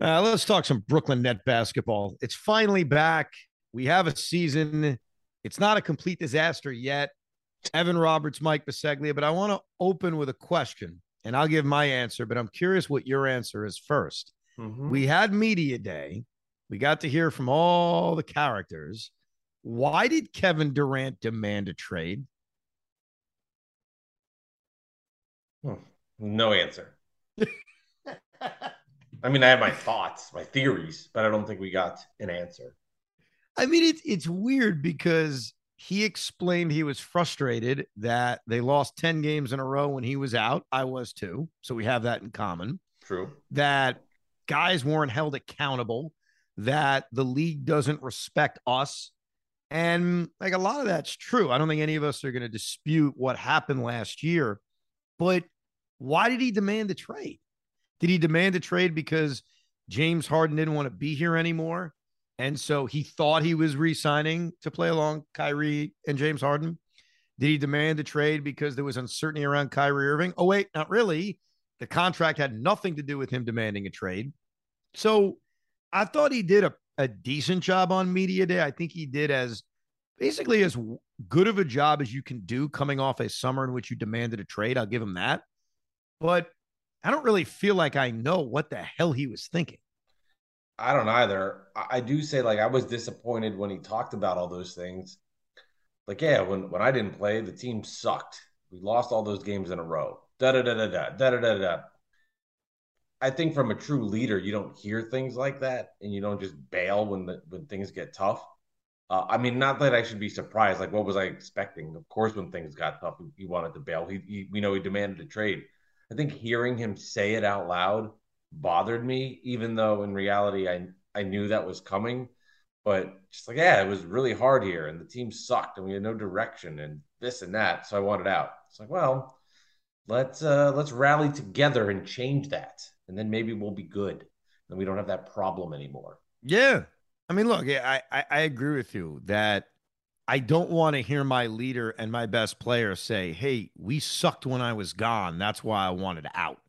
Uh, let's talk some Brooklyn Net basketball. It's finally back. We have a season. It's not a complete disaster yet. Evan Roberts, Mike Biseglia, but I want to open with a question, and I'll give my answer. But I'm curious what your answer is 1st Mm-hmm. We had media day. We got to hear from all the characters. Why did Kevin Durant demand a trade? No answer. I mean, I have my thoughts, my theories, but I don't think we got an answer. I mean, it's it's weird because he explained he was frustrated that they lost 10 games in a row when he was out. I was too. So we have that in common. True. That guys weren't held accountable, that the league doesn't respect us. And like a lot of that's true. I don't think any of us are going to dispute what happened last year. But why did he demand the trade? Did he demand a trade because James Harden didn't want to be here anymore? And so he thought he was re signing to play along Kyrie and James Harden? Did he demand a trade because there was uncertainty around Kyrie Irving? Oh, wait, not really. The contract had nothing to do with him demanding a trade. So I thought he did a, a decent job on Media Day. I think he did as basically as good of a job as you can do coming off a summer in which you demanded a trade. I'll give him that. But I don't really feel like I know what the hell he was thinking. I don't either. I, do say like I was disappointed when he talked about all those things. Like, yeah, when when I didn't play, the team sucked. We lost all those games in a row. Da da da da da da da da da. I think from a true leader, you don't hear things like that, and you don't just bail when the when things get tough. Uh, I mean, not that I should be surprised. Like, what was I expecting? Of course, when things got tough, he wanted to bail. He, he, we know he demanded a trade. I think hearing him say it out loud bothered me, even though in reality I I knew that was coming. But just like, yeah, it was really hard here, and the team sucked, and we had no direction, and this and that. So I wanted out. It's like, well, let's uh let's rally together and change that, and then maybe we'll be good, and we don't have that problem anymore. Yeah. I mean, look, I, I, I agree with you that I don't want to hear my leader and my best player say, hey, we sucked when I was gone. That's why I wanted out.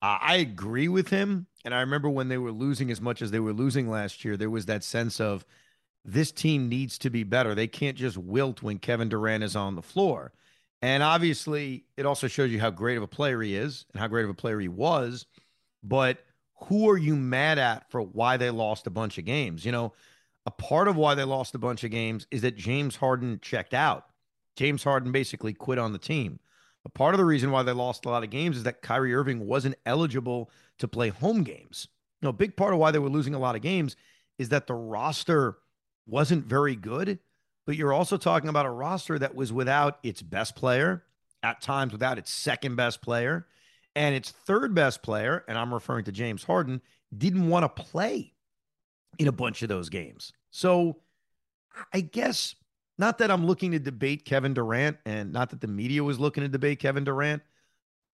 Uh, I agree with him. And I remember when they were losing as much as they were losing last year, there was that sense of this team needs to be better. They can't just wilt when Kevin Durant is on the floor. And obviously, it also shows you how great of a player he is and how great of a player he was. But who are you mad at for why they lost a bunch of games? You know, a part of why they lost a bunch of games is that James Harden checked out. James Harden basically quit on the team. A part of the reason why they lost a lot of games is that Kyrie Irving wasn't eligible to play home games. You know, a big part of why they were losing a lot of games is that the roster wasn't very good, but you're also talking about a roster that was without its best player, at times without its second best player, and its third best player, and I'm referring to James Harden, didn't want to play in a bunch of those games. So I guess not that I'm looking to debate Kevin Durant and not that the media was looking to debate Kevin Durant,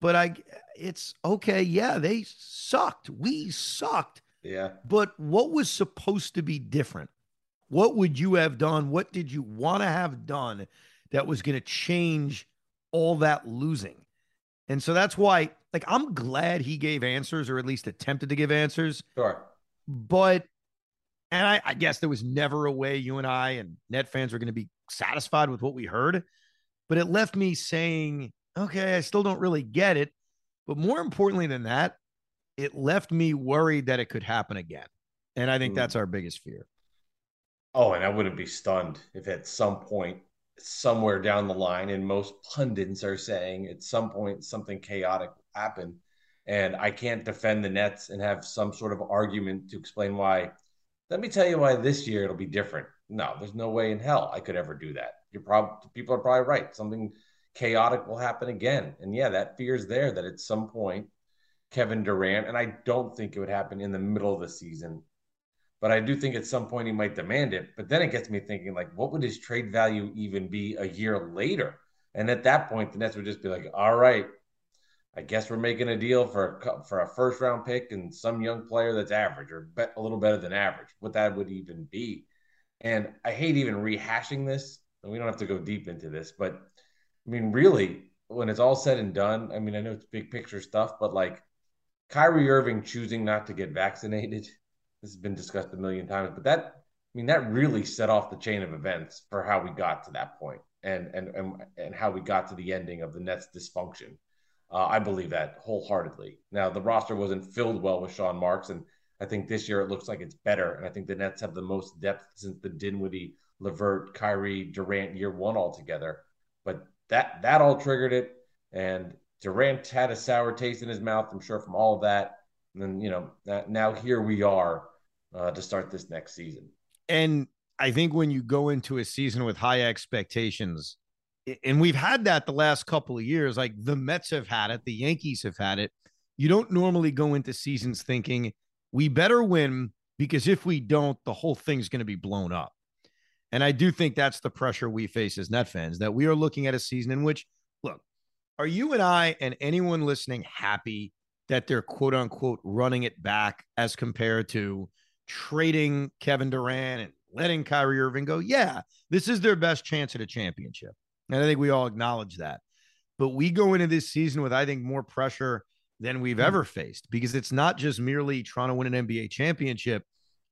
but I it's okay, yeah, they sucked. We sucked. Yeah. But what was supposed to be different? What would you have done? What did you want to have done that was going to change all that losing? And so that's why, like, I'm glad he gave answers or at least attempted to give answers. Sure. But, and I, I guess there was never a way you and I and net fans were going to be satisfied with what we heard. But it left me saying, okay, I still don't really get it. But more importantly than that, it left me worried that it could happen again. And I think mm. that's our biggest fear. Oh, and I wouldn't be stunned if at some point, somewhere down the line, and most pundits are saying at some point something chaotic will happen. And I can't defend the Nets and have some sort of argument to explain why. Let me tell you why this year it'll be different. No, there's no way in hell I could ever do that. You're probably people are probably right. Something chaotic will happen again. And yeah, that fear is there that at some point Kevin Durant, and I don't think it would happen in the middle of the season, but I do think at some point he might demand it. But then it gets me thinking, like, what would his trade value even be a year later? And at that point, the Nets would just be like, all right, I guess we're making a deal for a, for a first round pick and some young player that's average or a little better than average. What that would even be. And I hate even rehashing this. And we don't have to go deep into this, but I mean, really, when it's all said and done, I mean, I know it's big picture stuff, but like Kyrie Irving choosing not to get vaccinated, this has been discussed a million times, but that, I mean, that really set off the chain of events for how we got to that point and and and, and how we got to the ending of the Nets dysfunction. Uh, I believe that wholeheartedly. Now, the roster wasn't filled well with Sean Marks, and I think this year it looks like it's better. And I think the Nets have the most depth since the Dinwiddie, LeVert, Kyrie, Durant year one altogether. But that that all triggered it, and Durant had a sour taste in his mouth, I'm sure, from all of that. And then you know now here we are uh, to start this next season. And I think when you go into a season with high expectations, and we've had that the last couple of years, like the Mets have had it, the Yankees have had it. You don't normally go into seasons thinking we better win because if we don't, the whole thing's going to be blown up. And I do think that's the pressure we face as Net fans that we are looking at a season in which, look, are you and I and anyone listening happy that they're quote unquote running it back as compared to trading Kevin Durant and letting Kyrie Irving go? Yeah, this is their best chance at a championship. And I think we all acknowledge that. But we go into this season with, I think, more pressure than we've hmm. ever faced because it's not just merely trying to win an NBA championship,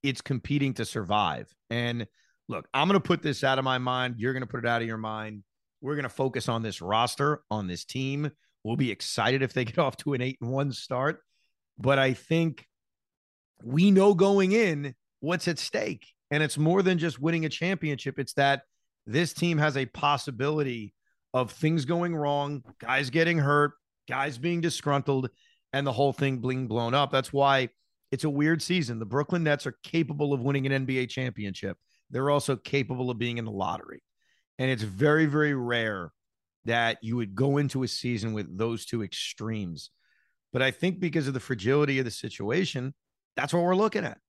it's competing to survive. And look, I'm going to put this out of my mind. You're going to put it out of your mind. We're going to focus on this roster, on this team. We'll be excited if they get off to an eight and one start. But I think we know going in what's at stake. And it's more than just winning a championship. It's that this team has a possibility of things going wrong, guys getting hurt, guys being disgruntled, and the whole thing being blown up. That's why it's a weird season. The Brooklyn Nets are capable of winning an NBA championship. They're also capable of being in the lottery. And it's very, very rare that you would go into a season with those two extremes. But I think because of the fragility of the situation, that's what we're looking at.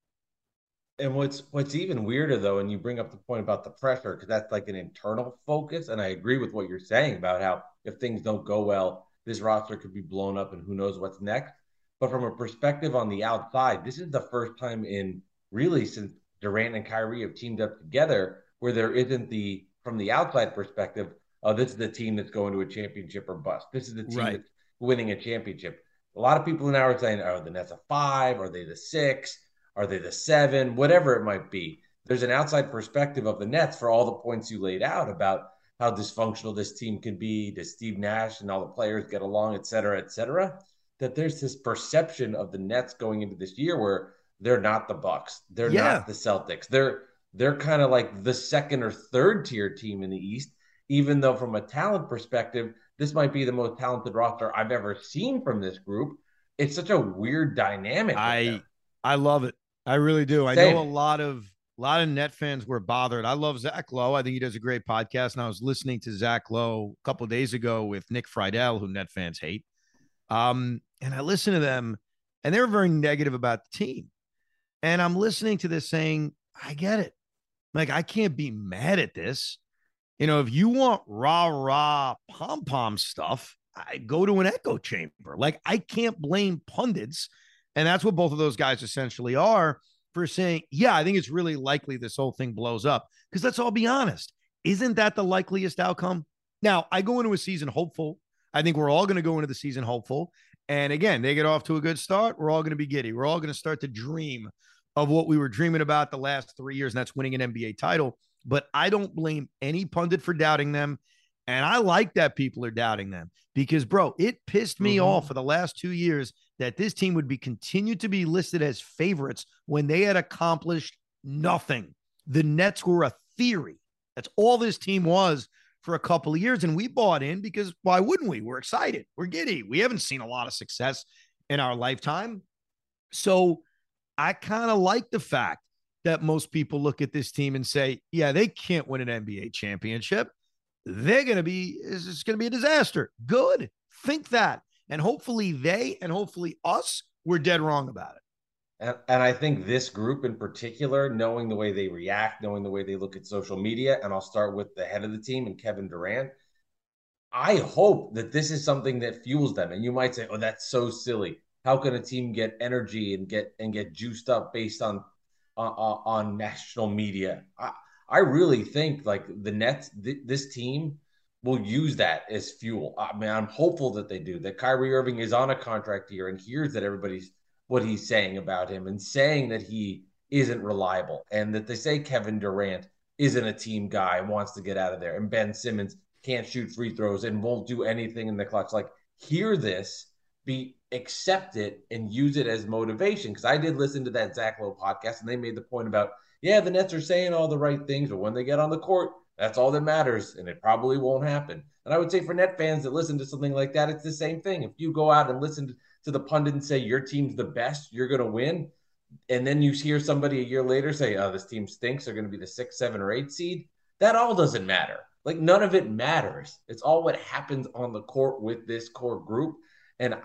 And what's what's even weirder though, and you bring up the point about the pressure, because that's like an internal focus. And I agree with what you're saying about how if things don't go well, this roster could be blown up and who knows what's next. But from a perspective on the outside, this is the first time in really since Durant and Kyrie have teamed up together where there isn't the from the outside perspective, oh, this is the team that's going to a championship or bust. This is the team right. that's winning a championship. A lot of people now are saying, oh, the Nets a five? Are they the six? Are they the seven? Whatever it might be. There's an outside perspective of the Nets for all the points you laid out about how dysfunctional this team can be. Does Steve Nash and all the players get along, et cetera, et cetera? That there's this perception of the Nets going into this year where they're not the Bucks, they're yeah. not the Celtics. They're they're kind of like the second or third tier team in the East. Even though from a talent perspective, this might be the most talented roster I've ever seen from this group. It's such a weird dynamic. I I love it. I really do. I know a lot of a lot of net fans were bothered. I love Zach Lowe. I think he does a great podcast. And I was listening to Zach Lowe a couple days ago with Nick Friedell, who net fans hate. Um, and I listened to them, and they were very negative about the team. And I'm listening to this saying, I get it. Like, I can't be mad at this. You know, if you want rah rah pom pom stuff, I go to an echo chamber. Like, I can't blame pundits and that's what both of those guys essentially are for saying, yeah, I think it's really likely this whole thing blows up. Because let's all be honest, isn't that the likeliest outcome? Now, I go into a season hopeful. I think we're all going to go into the season hopeful. And again, they get off to a good start. We're all going to be giddy. We're all going to start to dream of what we were dreaming about the last three years, and that's winning an NBA title. But I don't blame any pundit for doubting them. And I like that people are doubting them because, bro, it pissed me mm-hmm. off for the last two years that this team would be continued to be listed as favorites when they had accomplished nothing. The Nets were a theory. That's all this team was for a couple of years. And we bought in because why wouldn't we? We're excited. We're giddy. We haven't seen a lot of success in our lifetime. So I kind of like the fact that most people look at this team and say, yeah, they can't win an NBA championship. They're going to be, it's going to be a disaster. Good. Think that. And hopefully they and hopefully us, we're dead wrong about it. And, and I think this group in particular, knowing the way they react, knowing the way they look at social media, and I'll start with the head of the team and Kevin Durant. I hope that this is something that fuels them. And you might say, "Oh, that's so silly. How can a team get energy and get and get juiced up based on on, on national media?" I, I really think like the Nets, th- this team will use that as fuel. I mean, I'm hopeful that they do. That Kyrie Irving is on a contract here and hears that everybody's what he's saying about him and saying that he isn't reliable and that they say Kevin Durant isn't a team guy and wants to get out of there and Ben Simmons can't shoot free throws and won't do anything in the clutch. Like, hear this, be accept it and use it as motivation. Because I did listen to that Zach Lowe podcast and they made the point about, yeah, the Nets are saying all the right things, but when they get on the court, that's all that matters, and it probably won't happen. And I would say for net fans that listen to something like that, it's the same thing. If you go out and listen to the pundit and say your team's the best, you're going to win. And then you hear somebody a year later say, oh, this team stinks. They're going to be the six, seven, or eight seed. That all doesn't matter. Like none of it matters. It's all what happens on the court with this core group. And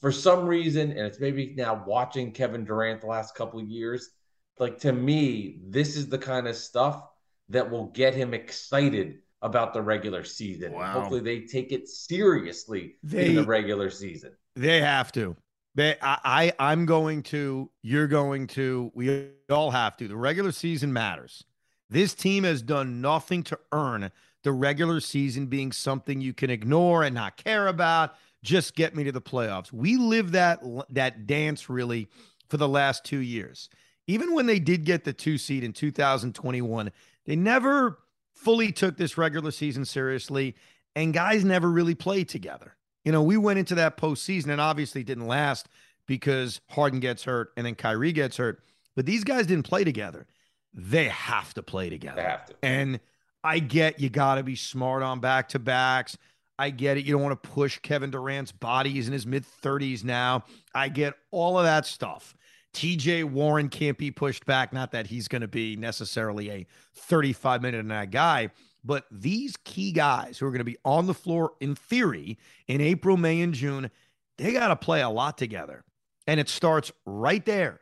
for some reason, and it's maybe now watching Kevin Durant the last couple of years, like to me, this is the kind of stuff that will get him excited about the regular season. Wow. Hopefully, they take it seriously they, in the regular season. They have to. They, I, I, I'm going to. You're going to. We all have to. The regular season matters. This team has done nothing to earn the regular season being something you can ignore and not care about. Just get me to the playoffs. We live that that dance really for the last two years. Even when they did get the two seed in 2021, they never fully took this regular season seriously, and guys never really played together. You know, we went into that postseason and obviously didn't last because Harden gets hurt and then Kyrie gets hurt. But these guys didn't play together. They have to play together. They have to. And I get you got to be smart on back to backs. I get it. You don't want to push Kevin Durant's body. He's in his mid 30s now. I get all of that stuff. TJ Warren can't be pushed back. Not that he's going to be necessarily a 35 minute a night guy, but these key guys who are going to be on the floor in theory in April, May, and June, they got to play a lot together. And it starts right there.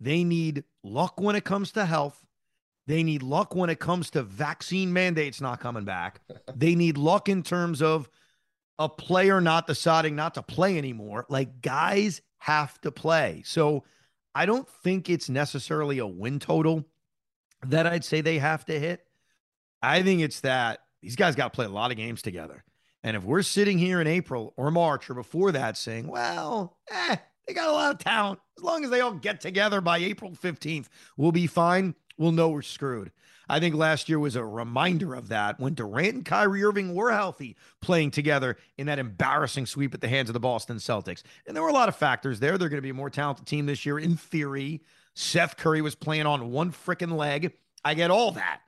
They need luck when it comes to health. They need luck when it comes to vaccine mandates not coming back. they need luck in terms of a player not deciding not to play anymore. Like guys have to play. So I don't think it's necessarily a win total that I'd say they have to hit. I think it's that these guys got to play a lot of games together. And if we're sitting here in April or March or before that saying, well, eh, they got a lot of talent. As long as they all get together by April 15th, we'll be fine. We'll know we're screwed. I think last year was a reminder of that when Durant and Kyrie Irving were healthy playing together in that embarrassing sweep at the hands of the Boston Celtics. And there were a lot of factors there. They're going to be a more talented team this year in theory. Seth Curry was playing on one freaking leg. I get all that.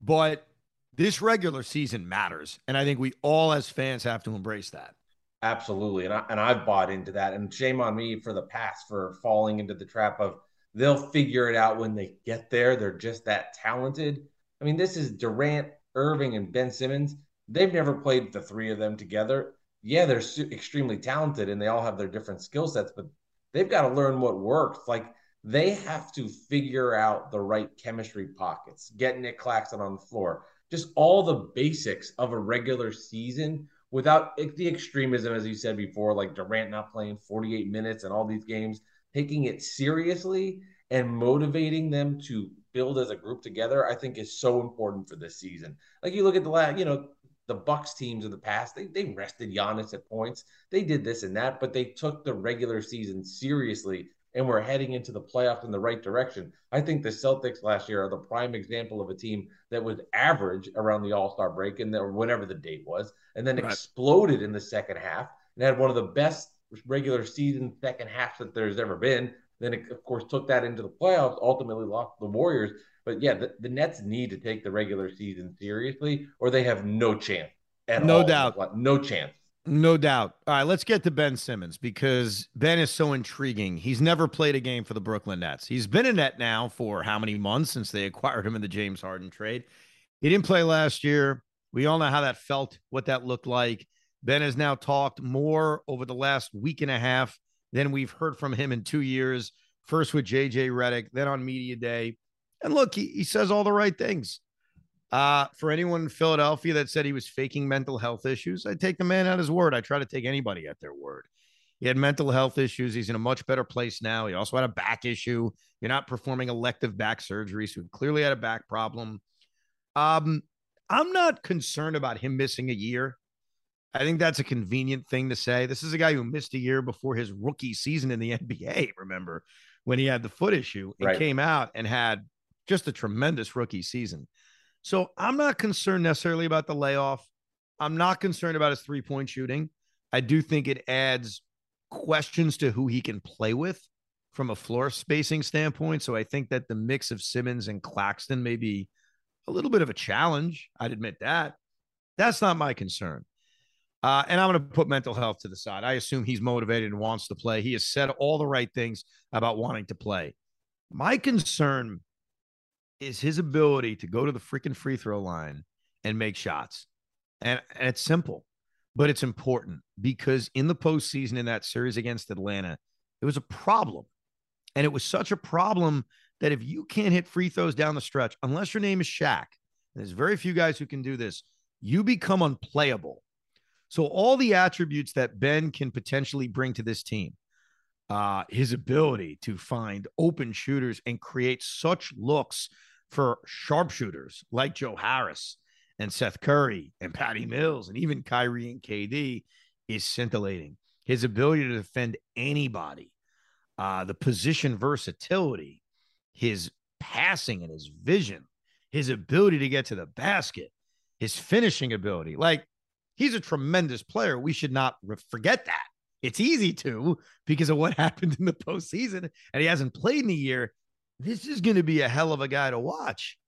But this regular season matters. And I think we all as fans have to embrace that. Absolutely. And, I, and I've bought into that. And shame on me for the past for falling into the trap of they'll figure it out when they get there. They're just that talented. I mean, this is Durant, Irving, and Ben Simmons. They've never played the three of them together. Yeah, they're su- extremely talented and they all have their different skill sets, but they've got to learn what works. Like they have to figure out the right chemistry pockets, getting Nic Claxton on the floor, just all the basics of a regular season without the extremism, as you said before, like Durant not playing 48 minutes and all these games taking it seriously and motivating them to build as a group together, I think is so important for this season. Like you look at the last, you know, the Bucks teams of the past, they they rested Giannis at points. They did this and that, but they took the regular season seriously and we're heading into the playoffs in the right direction. I think the Celtics last year are the prime example of a team that was average around the All Star break and or whenever the date was, and then right. exploded in the second half and had one of the best regular season second halves that there's ever been. Then, it, of course, took that into the playoffs, ultimately lost the Warriors. But yeah, the, the Nets need to take the regular season seriously, or they have no chance at no all. doubt. No chance. No doubt. All right, let's get to Ben Simmons because Ben is so intriguing. He's never played a game for the Brooklyn Nets. He's been a net now for how many months since they acquired him in the James Harden trade. He didn't play last year. We all know how that felt, what that looked like. Ben has now talked more over the last week and a half than we've heard from him in two years. First with JJ Redick, then on Media Day. And look, he, he says all the right things. Uh, for anyone in Philadelphia that said he was faking mental health issues, I take the man at his word. I try to take anybody at their word. He had mental health issues. He's in a much better place now. He also had a back issue. You're not performing elective back surgery, so he clearly had a back problem. Um, I'm not concerned about him missing a year. I think that's a convenient thing to say. This is a guy who missed a year before his rookie season in the NBA. Remember when he had the foot issue and right. came out and had just a tremendous rookie season. So I'm not concerned necessarily about the layoff. I'm not concerned about his three point shooting. I do think it adds questions to who he can play with from a floor spacing standpoint. So I think that the mix of Simmons and Claxton may be a little bit of a challenge. I'd admit that. That's not my concern. Uh, and I'm going to put mental health to the side. I assume he's motivated and wants to play. He has said all the right things about wanting to play. My concern is his ability to go to the freaking free throw line and make shots. And, and it's simple, but it's important because in the postseason in that series against Atlanta, it was a problem. And it was such a problem that if you can't hit free throws down the stretch, unless your name is Shaq, and there's very few guys who can do this, you become unplayable. So, all the attributes that Ben can potentially bring to this team, uh, his ability to find open shooters and create such looks for sharpshooters like Joe Harris and Seth Curry and Patty Mills and even Kyrie and KD is scintillating. His ability to defend anybody, uh, the position versatility, his passing and his vision, his ability to get to the basket, his finishing ability. Like he's a tremendous player. We should not forget that. It's easy to because of what happened in the postseason, and he hasn't played in a year this is going to be a hell of a guy to watch.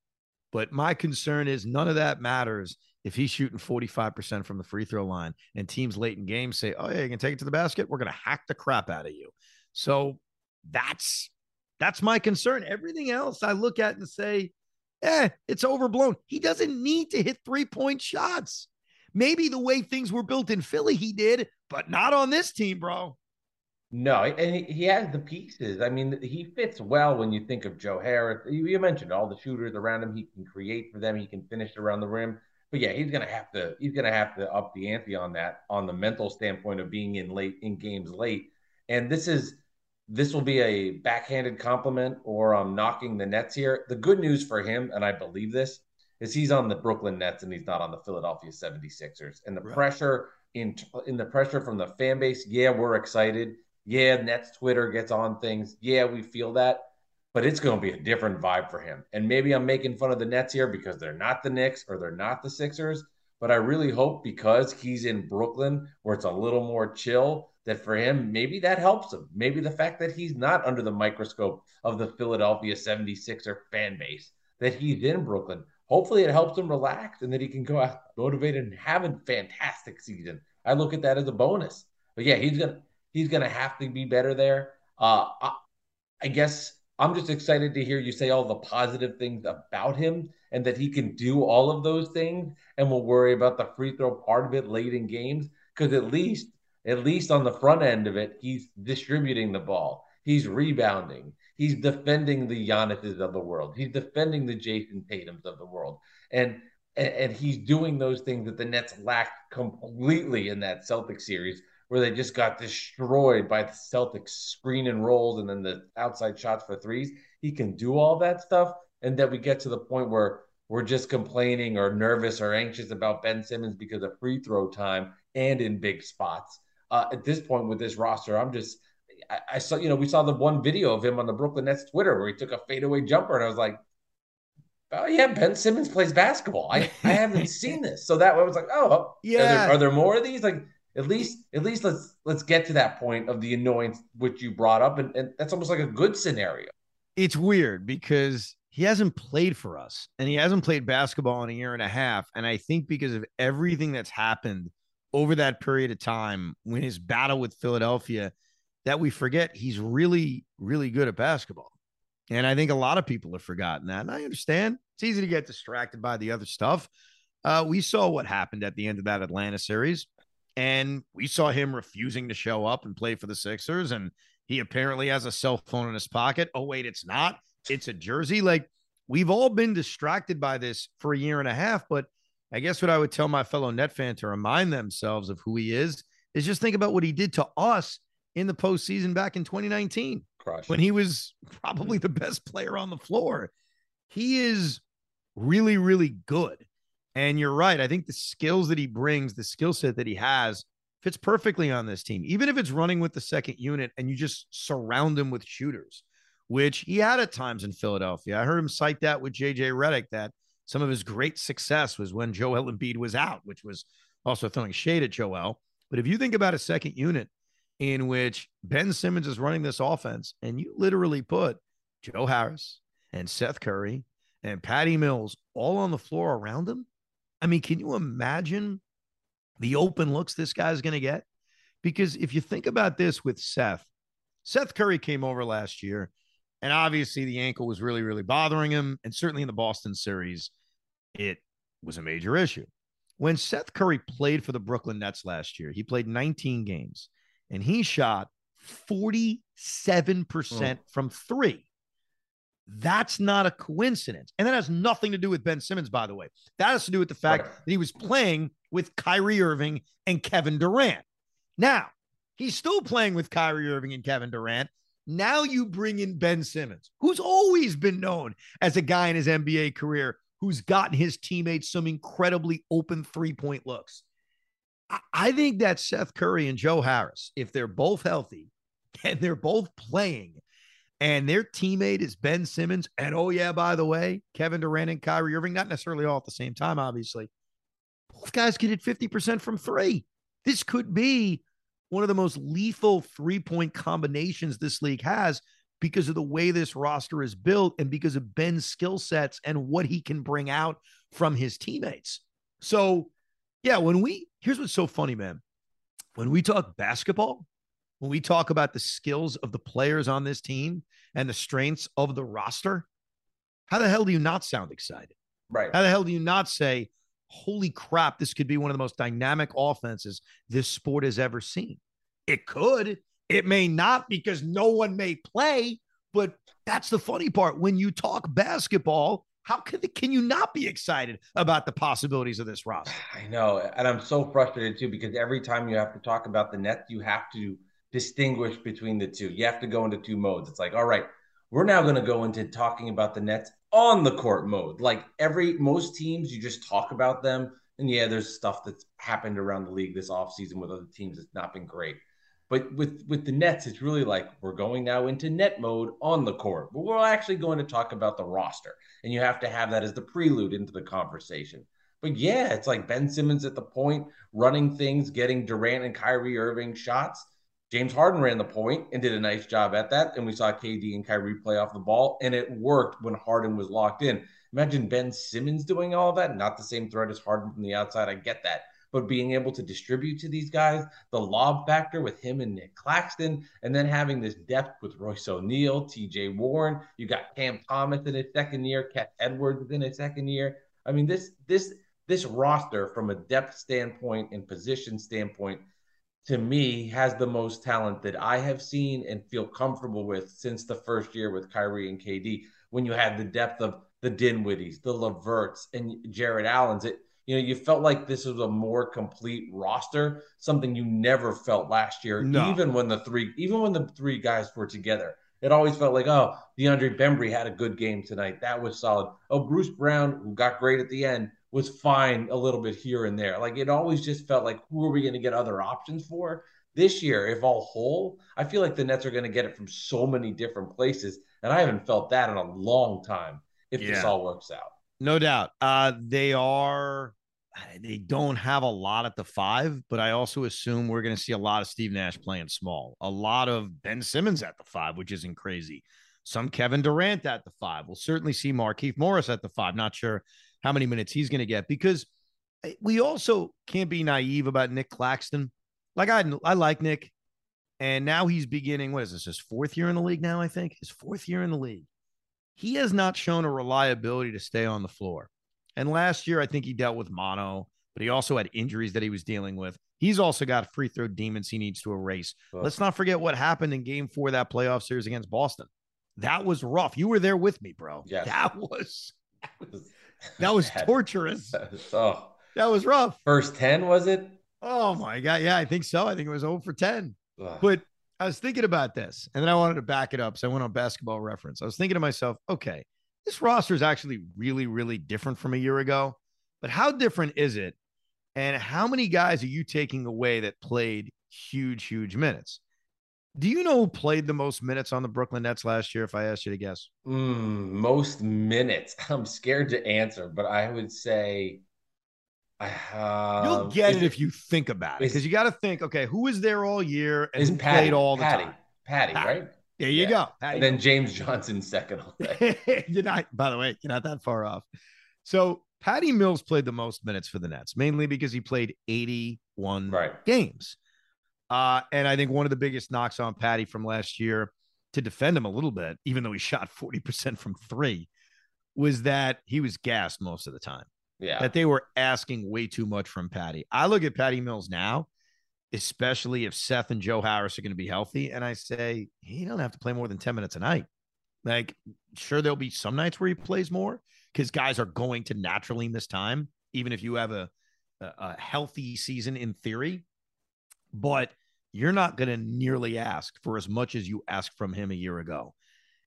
But my concern is none of that matters if he's shooting 45% from the free throw line and teams late in games say, oh, yeah, you can take it to the basket. We're going to hack the crap out of you. So that's that's my concern. Everything else I look at and say, eh, it's overblown. He doesn't need to hit three point shots. Maybe the way things were built in Philly, he did, but not on this team, bro. No, and he has the pieces. I mean, he fits well when you think of Joe Harris. You, mentioned all the shooters around him. He can create for them. He can finish around the rim. But yeah, he's gonna have to. He's gonna have to up the ante on that, on the mental standpoint of being in late in games late. And this is this will be a backhanded compliment or I'm um, knocking the Nets here. The good news for him, and I believe this, is he's on the Brooklyn Nets and he's not on the Philadelphia 76ers. And the right. pressure in in the pressure from the fan base, yeah, we're excited yeah, Nets Twitter gets on things. Yeah, we feel that, but it's going to be a different vibe for him. And maybe I'm making fun of the Nets here because they're not the Knicks or they're not the Sixers, but I really hope because he's in Brooklyn where it's a little more chill that for him, maybe that helps him. Maybe the fact that he's not under the microscope of the Philadelphia 76er fan base, that he's in Brooklyn. Hopefully it helps him relax and that he can go out motivated and have a fantastic season. I look at that as a bonus. But yeah, he's gonna He's to have to be better there. Uh, I, I guess I'm just excited to hear you say all the positive things about him and that he can do all of those things. And we'll worry about the free throw part of it late in games because at least, at least on the front end of it, he's distributing the ball. He's rebounding. He's defending the Giannis's of the world. He's defending the Jayson Tatum's of the world. And and he's doing those things that the Nets lacked completely in that Celtic series where they just got destroyed by the Celtics screen and rolls and then the outside shots for threes. He can do all that stuff. And that we get to the point where we're just complaining or nervous or anxious about Ben Simmons because of free throw time and in big spots. Uh, at this point with this roster, I'm just, I, I, saw, you know, we saw the one video of him on the Brooklyn Nets Twitter where he took a fadeaway jumper, and I was like, oh yeah, Ben Simmons plays basketball. I, I haven't seen this, so that I was like, oh yeah, are there, are there more of these? Like at least at least let's let's get to that point of the annoyance which you brought up, and, and that's almost like a good scenario. It's weird because he hasn't played for us and he hasn't played basketball in a year and a half. And I think because of everything that's happened over that period of time when his battle with Philadelphia, that we forget he's really, really good at basketball. And I think a lot of people have forgotten that. And I understand it's easy to get distracted by the other stuff. Uh, we saw what happened at the end of that Atlanta series, and we saw him refusing to show up and play for the Sixers. And he apparently has a cell phone in his pocket. Oh, wait, it's not it's a jersey. Like we've all been distracted by this for a year and a half. But I guess what I would tell my fellow net fan to remind themselves of who he is is just think about what he did to us in the postseason back in 2019 Crush. when he was probably hmm. the best player on the floor. He is really, really good. And you're right. I think the skills that he brings, the skill set that he has, fits perfectly on this team. Even if it's running with the second unit and you just surround him with shooters which he had at times in Philadelphia. I heard him cite that with JJ Redick that some of his great success was when Joel Embiid was out, which was also throwing shade at Joel. But if you think about a second unit in which Ben Simmons is running this offense, and you literally put Joe Harris and Seth Curry and Patty Mills all on the floor around him, I mean, can you imagine the open looks this guy's going to get? Because if you think about this with Seth, Seth Curry came over last year and obviously, the ankle was really, really bothering him. And certainly in the Boston series, it was a major issue. When Seth Curry played for the Brooklyn Nets last year, he played 19 games and he shot 47% oh. Mm. from three. That's not a coincidence. And that has nothing to do with Ben Simmons, by the way. That has to do with the fact right. that he was playing with Kyrie Irving and Kevin Durant. Now, he's still playing with Kyrie Irving and Kevin Durant. Now you bring in Ben Simmons, who's always been known as a guy in his NBA career who's gotten his teammates some incredibly open three point looks. I think that Seth Curry and Joe Harris, if they're both healthy and they're both playing, and their teammate is Ben Simmons, and oh, yeah, by the way, Kevin Durant and Kyrie Irving, not necessarily all at the same time, obviously. Both guys get it 50% from three. This could be one of the most lethal three point combinations this league has because of the way this roster is built and because of Ben's skill sets and what he can bring out from his teammates. So, yeah, when we here's what's so funny, man. When we talk basketball, when we talk about the skills of the players on this team and the strengths of the roster, how the hell do you not sound excited? Right. How the hell do you not say, holy crap, this could be one of the most dynamic offenses this sport has ever seen. It could. It may not because no one may play, but that's the funny part. When you talk basketball, how can, can you not be excited about the possibilities of this roster? I know. And I'm so frustrated too because every time you have to talk about the Nets, you have to distinguish between the two. You have to go into two modes. It's like, all right, we're now going to go into talking about the Nets on the court mode. Like every most teams, you just talk about them. And yeah, there's stuff that's happened around the league this offseason with other teams that's not been great. But with with the Nets, it's really like we're going now into net mode on the court. But we're actually going to talk about the roster. And you have to have that as the prelude into the conversation. But yeah, it's like Ben Simmons at the point, running things, getting Durant and Kyrie Irving shots. James Harden ran the point and did a nice job at that. And we saw KD and Kyrie play off the ball, and it worked when Harden was locked in. Imagine Ben Simmons doing all that. Not the same threat as Harden from the outside. I get that. But being able to distribute to these guys, the lob factor with him and Nic Claxton, and then having this depth with Royce O'Neale, TJ Warren, you got Cam Thomas in his second year, Ket Edwards in his second year. I mean, this this this roster from a depth standpoint and position standpoint to me has the most talent that I have seen and feel comfortable with since the first year with Kyrie and KD. When you had the depth of the Dinwiddies, the LeVerts, and Jarrett Allens, it you know you felt like this was a more complete roster, something you never felt last year. No. Even when the three, even when the three guys were together, it always felt like, oh, DeAndre Bembry had a good game tonight. That was solid. Oh, Bruce Brown, who got great at the end, was fine a little bit here and there. Like it always just felt like who are we going to get other options for? This year, if all whole, I feel like the Nets are going to get it from so many different places. And I haven't felt that in a long time if yeah. this all works out. No doubt. Uh, they are, they don't have a lot at the five, but I also assume we're going to see a lot of Steve Nash playing small, a lot of Ben Simmons at the five, which isn't crazy. Some Kevin Durant at the five. We'll certainly see Markieff Morris at the five. Not sure how many minutes he's going to get because eh, we also can't be naive about Nic Claxton. Like I, I like Nick, and now he's beginning. What is this? His fourth year in the league now. I think his fourth year in the league. He has not shown a reliability to stay on the floor. And last year, I think he dealt with mono, but he also had injuries that he was dealing with. He's also got free throw demons he needs to erase. Let's not forget what happened in game four of that playoff series against Boston. That was rough. You were there with me, bro. Yeah. That was that was, torturous. oh, that was rough. First 10, was it? Oh my God. Yeah, I think so. I think it was 0 for 10. Ugh. But I was thinking about this and then I wanted to back it up. So I went on basketball reference. I was thinking to myself, okay, this roster is actually really, really different from a year ago. But how different is it? And how many guys are you taking away that played huge, huge minutes? Do you know who played the most minutes on the Brooklyn Nets last year? If I asked you to guess, mm, most minutes. I'm scared to answer, but I would say I have. You'll get it, it, if you think about it, because you got to think. Okay, who was there all year and who Patty, played all the Patty, time? Patty, Patty, right? There you yeah. go. Patty. And then James Johnson second. you're not. By the way, you're not that far off. So Patty Mills played the most minutes for the Nets, mainly because he played 81 right. games. Uh, and I think one of the biggest knocks on Patty from last year to defend him a little bit, even though he shot 40% from three, was that he was gassed most of the time. Yeah. That they were asking way too much from Patty. I look at Patty Mills now, especially if Seth and Joe Harris are going to be healthy. And I say, he don't have to play more than 10 minutes a night. Like, sure, there'll be some nights where he plays more because guys are going to naturally miss time, even if you have a, a healthy season in theory but you're not going to nearly ask for as much as you asked from him a year ago.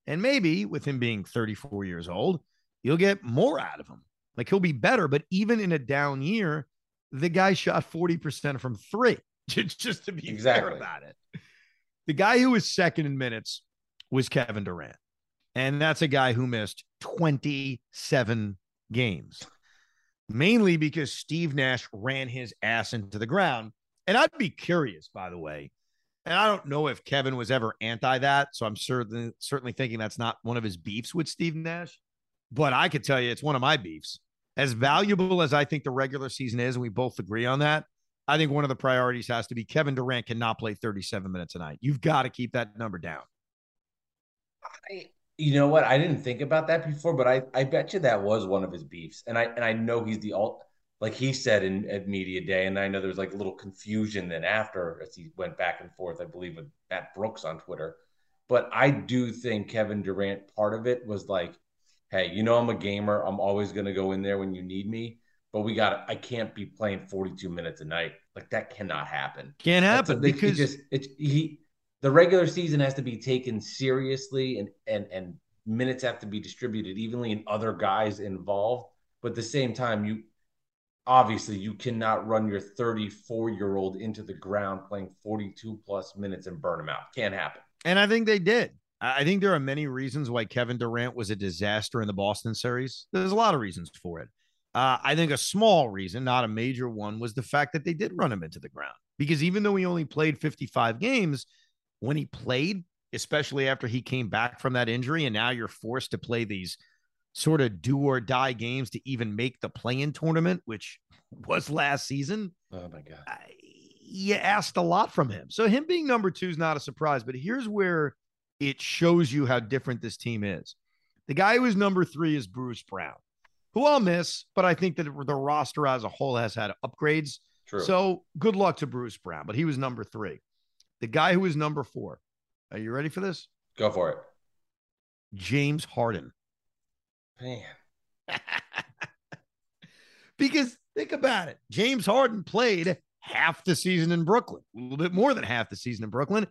And maybe with him being 34 years old, you'll get more out of him. Like he'll be better, but even in a down year, the guy shot 40% from three, just to be exactly. fair about it. The guy who was second in minutes was Kevin Durant. And that's a guy who missed 27 games, mainly because Steve Nash ran his ass into the ground and I'd be curious, by the way. And I don't know if Kevin was ever anti that. So I'm certainly certainly thinking that's not one of his beefs with Steve Nash. But I could tell you it's one of my beefs. As valuable as I think the regular season is, and we both agree on that, I think one of the priorities has to be Kevin Durant cannot play 37 minutes a night. You've got to keep that number down. I, you know what? I didn't think about that before, but I, I bet you that was one of his beefs. And I and I know he's the alt like he said in at media day, and I know there was like a little confusion then after as he went back and forth, I believe with Matt Brooks on Twitter. But I do think Kevin Durant part of it was like, hey, you know I'm a gamer. I'm always gonna go in there when you need me. But we got I can't be playing 42 minutes a night. Like that cannot happen. Can't happen That's, because just it's he the regular season has to be taken seriously and and and minutes have to be distributed evenly and other guys involved. But at the same time, you obviously you cannot run your 34 year old into the ground playing 42 plus minutes and burn him out. Can't happen. And I think they did. I think there are many reasons why Kevin Durant was a disaster in the Boston series. There's a lot of reasons for it. Uh, I think a small reason, not a major one, was the fact that they did run him into the ground. Because even though he only played 55 games, when he played, especially after he came back from that injury, and now you're forced to play these sort of do or die games to even make the play-in tournament, which was last season. Oh my god! I, you asked a lot from him, so him being number two is not a surprise. But here's where it shows you how different this team is. The guy who is number three is Bruce Brown, who I'll miss, but I think that the roster as a whole has had upgrades. True. So good luck to Bruce Brown, but he was number three. The guy who is number four. Are you ready for this? Go for it. James Harden. Man. because think about it. James Harden played half the season in Brooklyn, a little bit more than half the season in Brooklyn,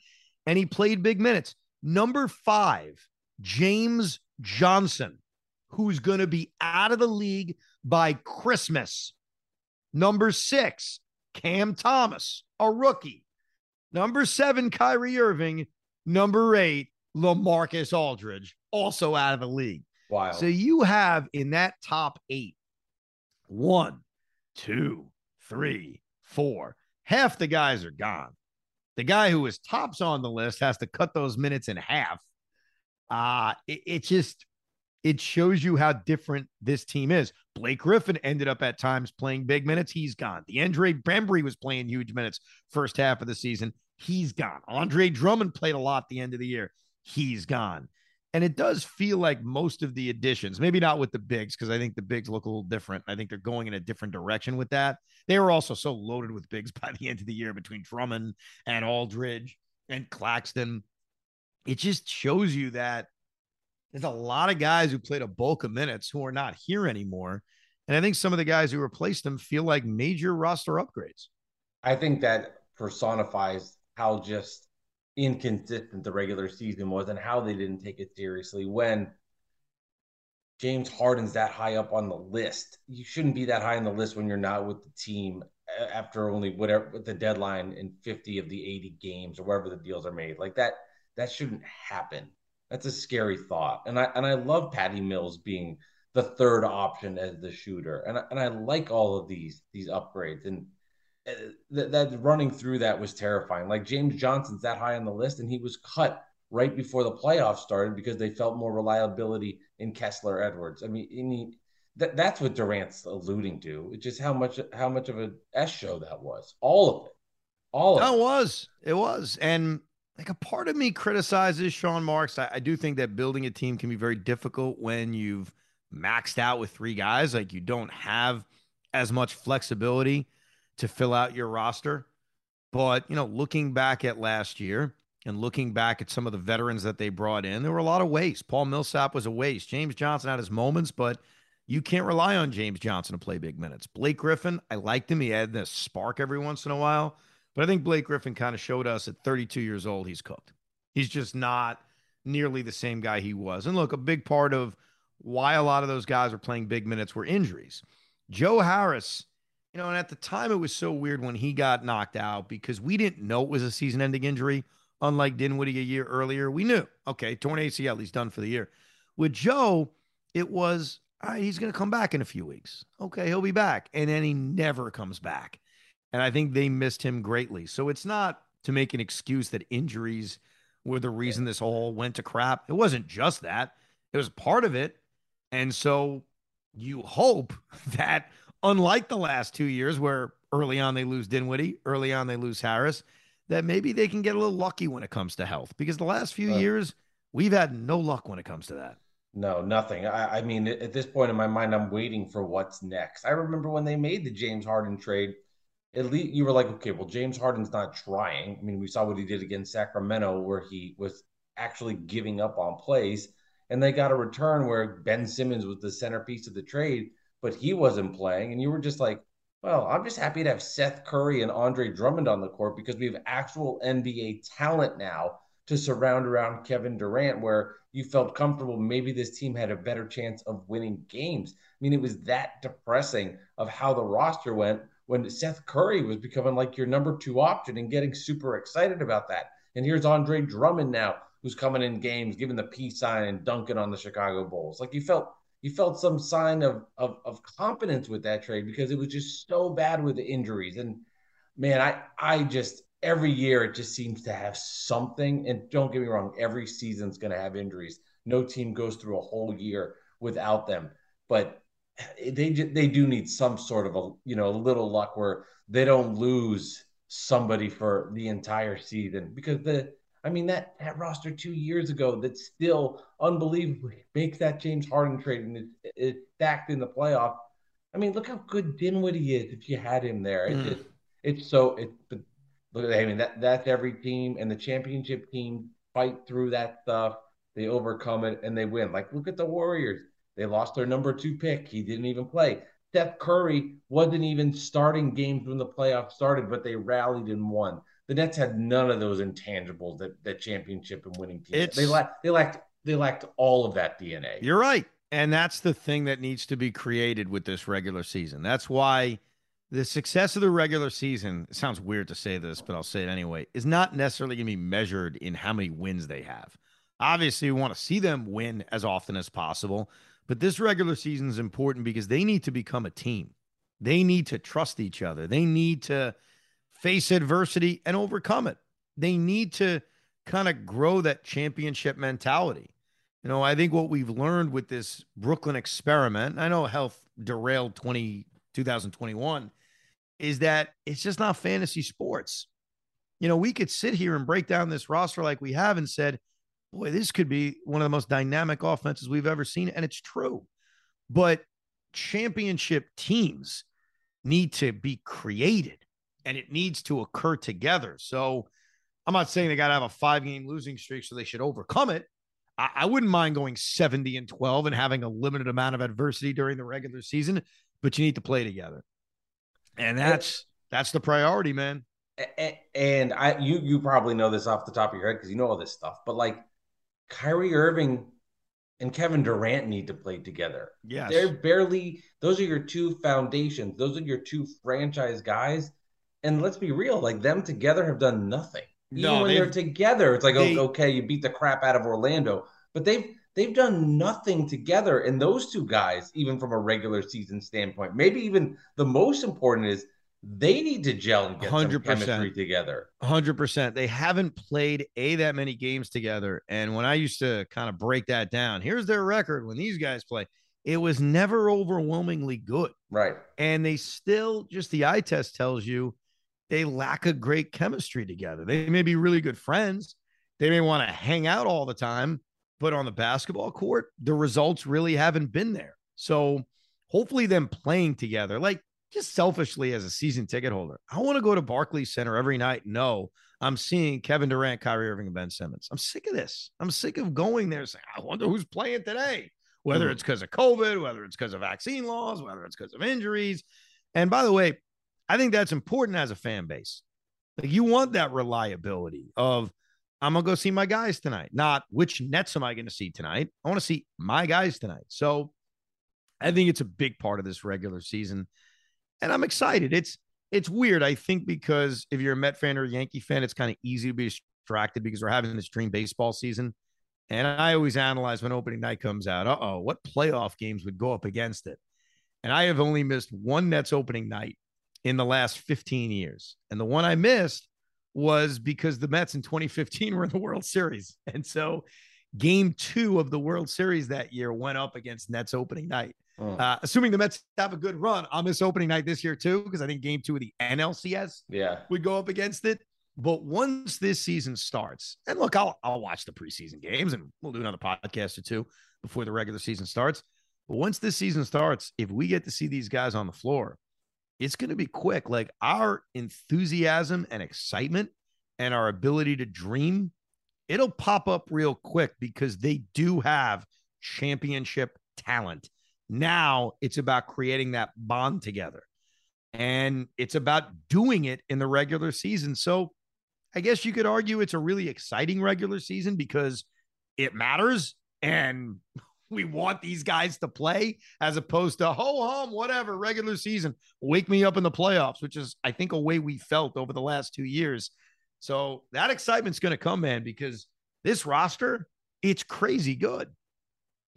and he played big minutes. Number five, James Johnson, who's going to be out of the league by Christmas. Number six, Cam Thomas, a rookie. Number seven, Kyrie Irving. Number eight, LaMarcus Aldridge, also out of the league. Wow. So you have in that top eight one, two, three, four. Half the guys are gone. The guy who is tops on the list has to cut those minutes in half. Uh, it, it just it shows you how different this team is. Blake Griffin ended up at times playing big minutes. He's gone. DeAndre Bembry was playing huge minutes first half of the season. He's gone. Andre Drummond played a lot the end of the year. He's gone. And it does feel like most of the additions, maybe not with the bigs, because I think the bigs look a little different. I think they're going in a different direction with that. They were also so loaded with bigs by the end of the year between Drummond and Aldridge and Claxton. It just shows you that there's a lot of guys who played a bulk of minutes who are not here anymore. And I think some of the guys who replaced them feel like major roster upgrades. I think that personifies how just inconsistent the regular season was and how they didn't take it seriously when James Harden's that high up on the list. You shouldn't be that high on the list when you're not with the team after only whatever the deadline in 50 of the 80 games or wherever the deals are made. Like that that shouldn't happen. That's a scary thought. And I and I love Patty Mills being the third option as the shooter. And and I like all of these these upgrades and uh, that, that running through that was terrifying. Like James Johnson's that high on the list, and he was cut right before the playoffs started because they felt more reliability in Kessler Edwards. I mean, he, that, that's what Durant's alluding to. It's just how much how much of a S show that was. All of it. All of no, it. it was. It was. And like a part of me criticizes Sean Marks. I, I do think that building a team can be very difficult when you've maxed out with three guys. Like you don't have as much flexibility to fill out your roster. But, you know, looking back at last year and looking back at some of the veterans that they brought in, there were a lot of waste. Paul Millsap was a waste. James Johnson had his moments, but you can't rely on James Johnson to play big minutes. Blake Griffin, I liked him. He had this spark every once in a while. But I think Blake Griffin kind of showed us at 32 years old, he's cooked. He's just not nearly the same guy he was. And look, a big part of why a lot of those guys are playing big minutes were injuries. Joe Harris you know, and at the time it was so weird when he got knocked out because we didn't know it was a season ending injury. Unlike Dinwiddie a year earlier, we knew, okay, torn ACL, he's done for the year. With Joe, it was, all right, he's going to come back in a few weeks. Okay, he'll be back. And then he never comes back. And I think they missed him greatly. So it's not to make an excuse that injuries were the reason this all went to crap. It wasn't just that, it was part of it. And so you hope that unlike the last two years where early on they lose Dinwiddie, early on they lose Harris, that maybe they can get a little lucky when it comes to health because the last few uh, years we've had no luck when it comes to that. No, nothing. I, I, mean, at this point in my mind, I'm waiting for what's next. I remember when they made the James Harden trade. At least you were like, okay, well, James Harden's not trying. I mean, we saw what he did against Sacramento, where he was actually giving up on plays, and they got a return where Ben Simmons was the centerpiece of the trade but he wasn't playing. And you were just like, well, I'm just happy to have Seth Curry and Andre Drummond on the court because we have actual NBA talent now to surround around Kevin Durant, where you felt comfortable maybe this team had a better chance of winning games. I mean, it was that depressing of how the roster went when Seth Curry was becoming like your number two option and getting super excited about that. And here's Andre Drummond now, who's coming in games, giving the peace sign and dunking on the Chicago Bulls. Like you felt you felt some sign of, of of confidence with that trade because it was just so bad with the injuries. And man, I I just every year it just seems to have something. And don't get me wrong, every season's going to have injuries. No team goes through a whole year without them, but they they do need some sort of a you know a little luck where they don't lose somebody for the entire season because the I mean, that, that roster two years ago that still unbelievably makes that James Harden trade and it's, it's stacked in the playoff. I mean, look how good Dinwiddie is if you had him there. Mm. It's, it's so it. But look, I mean that that's every team and the championship team fight through that stuff. They overcome it and they win. Like look at the Warriors. They lost their number two pick. He didn't even play. Steph Curry wasn't even starting games when the playoffs started, but they rallied and won the Nets had none of those intangibles that that championship and winning teams. It's, they lacked they lacked they lacked all of that DNA. You're right. And that's the thing that needs to be created with this regular season. That's why the success of the regular season it sounds weird to say this but i'll say it anyway is not necessarily going to be measured in how many wins they have obviously we want to see them win as often as possible but this regular season is important because they need to become a team. They need to trust each other. They need to face adversity and overcome it. They need to kind of grow that championship mentality. You know i think what we've learned with this brooklyn experiment i know health derailed 20 2021 is that it's just not fantasy sports. You know, we could sit here and break down this roster like we have and said, boy, this could be one of the most dynamic offenses we've ever seen. And it's true. But championship teams need to be created and it needs to occur together. So I'm not saying they got to have a five game losing streak so they should overcome it. I, I wouldn't mind going 70 and 12 and having a limited amount of adversity during the regular season, but you need to play together and that's that's the priority, man. And I, you, you probably know this off the top of your head because you know all this stuff. But like, Kyrie Irving and Kevin Durant need to play together. Yeah, they're barely. Those are your two foundations. Those are your two franchise guys. And let's be real, like them together have done nothing. Even no, when they're together, it's like oh, they, okay, you beat the crap out of Orlando, but they've they've done nothing together. And those two guys, even from a regular season standpoint, maybe even the most important is they need to gel and get 100%, some chemistry together. 100%. They haven't played a that many games together. And when I used to kind of break that down, here's their record when these guys play. It was never overwhelmingly good. Right. And they still just the eye test tells you they lack a great chemistry together. They may be really good friends. They may want to hang out all the time, but on the basketball court, the results really haven't been there. So hopefully, them playing together, like just selfishly as a season ticket holder, I want to go to Barclays Center every night. No, I'm seeing Kevin Durant, Kyrie Irving, and Ben Simmons. I'm sick of this. I'm sick of going there saying, I wonder who's playing today, whether mm-hmm. it's because of COVID, whether it's because of vaccine laws, whether it's because of injuries. And by the way, I think that's important as a fan base. Like you want that reliability of I'm gonna go see my guys tonight. Not which Nets am I going to see tonight. I want to see my guys tonight. So I think it's a big part of this regular season, and I'm excited. It's it's weird. I think because if you're a Met fan or a Yankee fan, it's kind of easy to be distracted because we're having this dream baseball season. And I always analyze when opening night comes out. Uh oh, what playoff games would go up against it? And I have only missed one Nets opening night in the last 15 years. And the one I missed was because the Mets in 2015 were in the World Series. And so game two of the World Series that year went up against Nets opening night. Oh. Uh, assuming the Mets have a good run, I'll miss opening night this year too, because I think game two of the NLCS yeah. would go up against it. But once this season starts, and look, I'll, I'll watch the preseason games and we'll do another podcast or two before the regular season starts. But once this season starts, if we get to see these guys on the floor, it's going to be quick. Like our enthusiasm and excitement and our ability to dream, it'll pop up real quick because they do have championship talent. Now it's about creating that bond together. And it's about doing it in the regular season. So I guess you could argue it's a really exciting regular season because it matters. And we want these guys to play as opposed to ho hum, whatever, regular season. Wake me up in the playoffs, which is, I think, a way we felt over the last two years. So that excitement's going to come, man, because this roster, it's crazy good.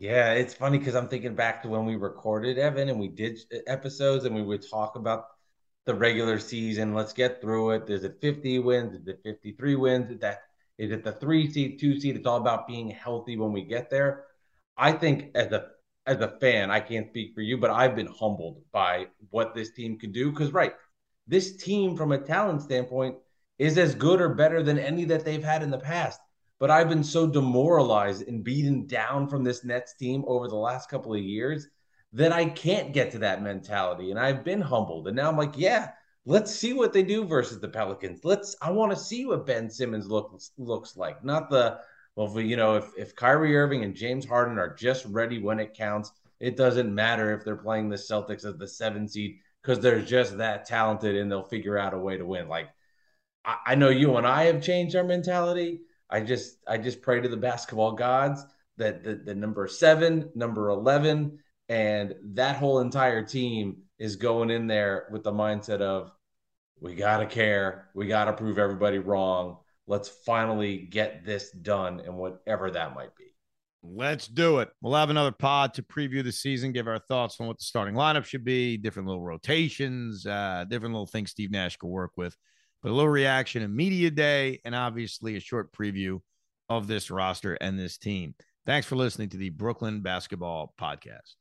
Yeah, it's funny because I'm thinking back to when we recorded Evan and we did uh, episodes and we would talk about the regular season. Let's get through it. Is it 50 wins? Is it 53 wins? Is that is it the three seed, two seed? It's all about being healthy when we get there. I think as a as a fan, I can't speak for you, but I've been humbled by what this team can do. Because right, this team from a talent standpoint is as good or better than any that they've had in the past. But I've been so demoralized and beaten down from this Nets team over the last couple of years that I can't get to that mentality. And I've been humbled. And now I'm like, yeah, let's see what they do versus the Pelicans. Let's I want to see what Ben Simmons looks looks like. Not the well, you know, if, if Kyrie Irving and James Harden are just ready when it counts, it doesn't matter if they're playing the Celtics as the seven seed because they're just that talented and they'll figure out a way to win. Like I, I know you and I have changed our mentality. I just I just pray to the basketball gods that the, the number seven, number eleven, and that whole entire team is going in there with the mindset of we got to care, we got to prove everybody wrong. Let's finally get this done and whatever that might be. Let's do it. We'll have another pod to preview the season, give our thoughts on what the starting lineup should be, different little rotations, uh, different little things Steve Nash could work with. But a little reaction in media day, and obviously a short preview of this roster and this team. Thanks for listening to the Brooklyn Basketball Podcast.